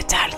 Talk.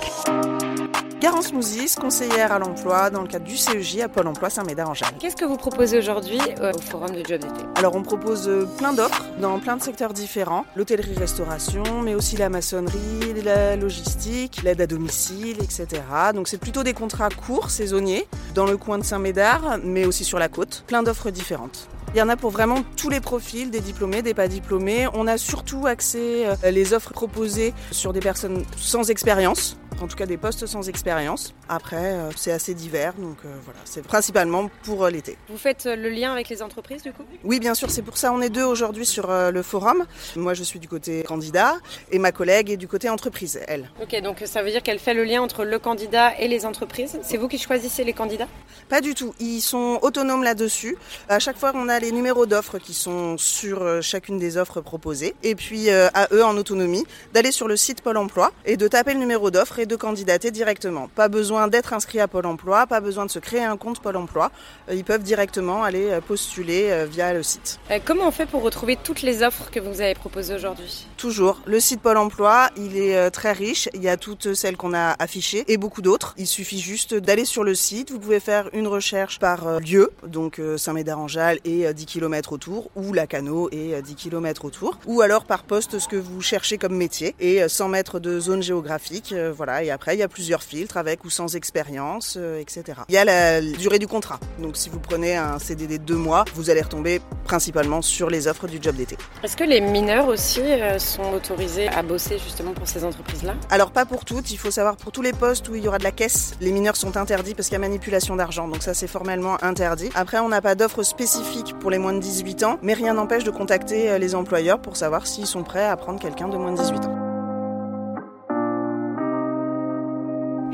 Garance Mouzis, conseillère à l'emploi dans le cadre du CEJ à Pôle emploi Saint-Médard-en-Jalles. Qu'est-ce que vous proposez aujourd'hui euh, au Forum de Job d'été Alors on propose euh, plein d'offres dans plein de secteurs différents, l'hôtellerie-restauration, mais aussi la maçonnerie, la logistique, l'aide à domicile, etc. Donc c'est plutôt des contrats courts, saisonniers, dans le coin de Saint-Médard, mais aussi sur la côte. Plein d'offres différentes. Il y en a pour vraiment tous les profils, des diplômés, des pas diplômés. On a surtout axé euh, les offres proposées sur des personnes sans expérience, en tout cas des postes sans expérience. Après, euh, c'est assez divers, donc euh, voilà, c'est principalement pour l'été. Vous faites le lien avec les entreprises du coup? Oui, bien sûr, c'est pour ça on est deux aujourd'hui sur le forum. Moi, je suis du côté candidat et ma collègue est du côté entreprise, elle. Ok, donc ça veut dire qu'elle fait le lien entre le candidat et les entreprises. C'est vous qui choisissez les candidats? Pas du tout, ils sont autonomes là-dessus. À chaque fois, on a numéros d'offres qui sont sur euh, chacune des offres proposées. Et puis euh, à eux, en autonomie, d'aller sur le site Pôle emploi et de taper le numéro d'offre et de candidater directement. Pas besoin d'être inscrit à Pôle emploi, pas besoin de se créer un compte Pôle emploi. Euh, Ils peuvent directement aller postuler via le site. Comment on fait pour retrouver toutes les offres que vous avez proposées aujourd'hui? Toujours. Le site Pôle emploi, il est très riche. Il y a toutes celles qu'on a affichées et beaucoup d'autres. Il suffit juste d'aller sur le site. Vous pouvez faire une recherche par lieu, donc Saint-Médard-en-Jalles et 10 km autour, ou la Cano et 10 km autour, ou alors par poste ce que vous cherchez comme métier, et sans mettre de zone géographique, voilà, et après il y a plusieurs filtres avec ou sans expérience, etc. Il y a la durée du contrat, donc si vous prenez un CDD de deux mois, vous allez retomber principalement sur les offres du job d'été. Est-ce que les mineurs aussi sont autorisés à bosser justement pour ces entreprises-là? Alors pas pour toutes, il faut savoir pour tous les postes où il y aura de la caisse, les mineurs sont interdits parce qu'il y a manipulation d'argent, donc ça c'est formellement interdit. Après on n'a pas d'offre spécifique pour les moins de 18 ans, mais rien n'empêche de contacter les employeurs pour savoir s'ils sont prêts à prendre quelqu'un de moins de 18 ans.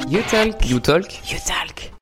You Talk. You Talk. You Talk.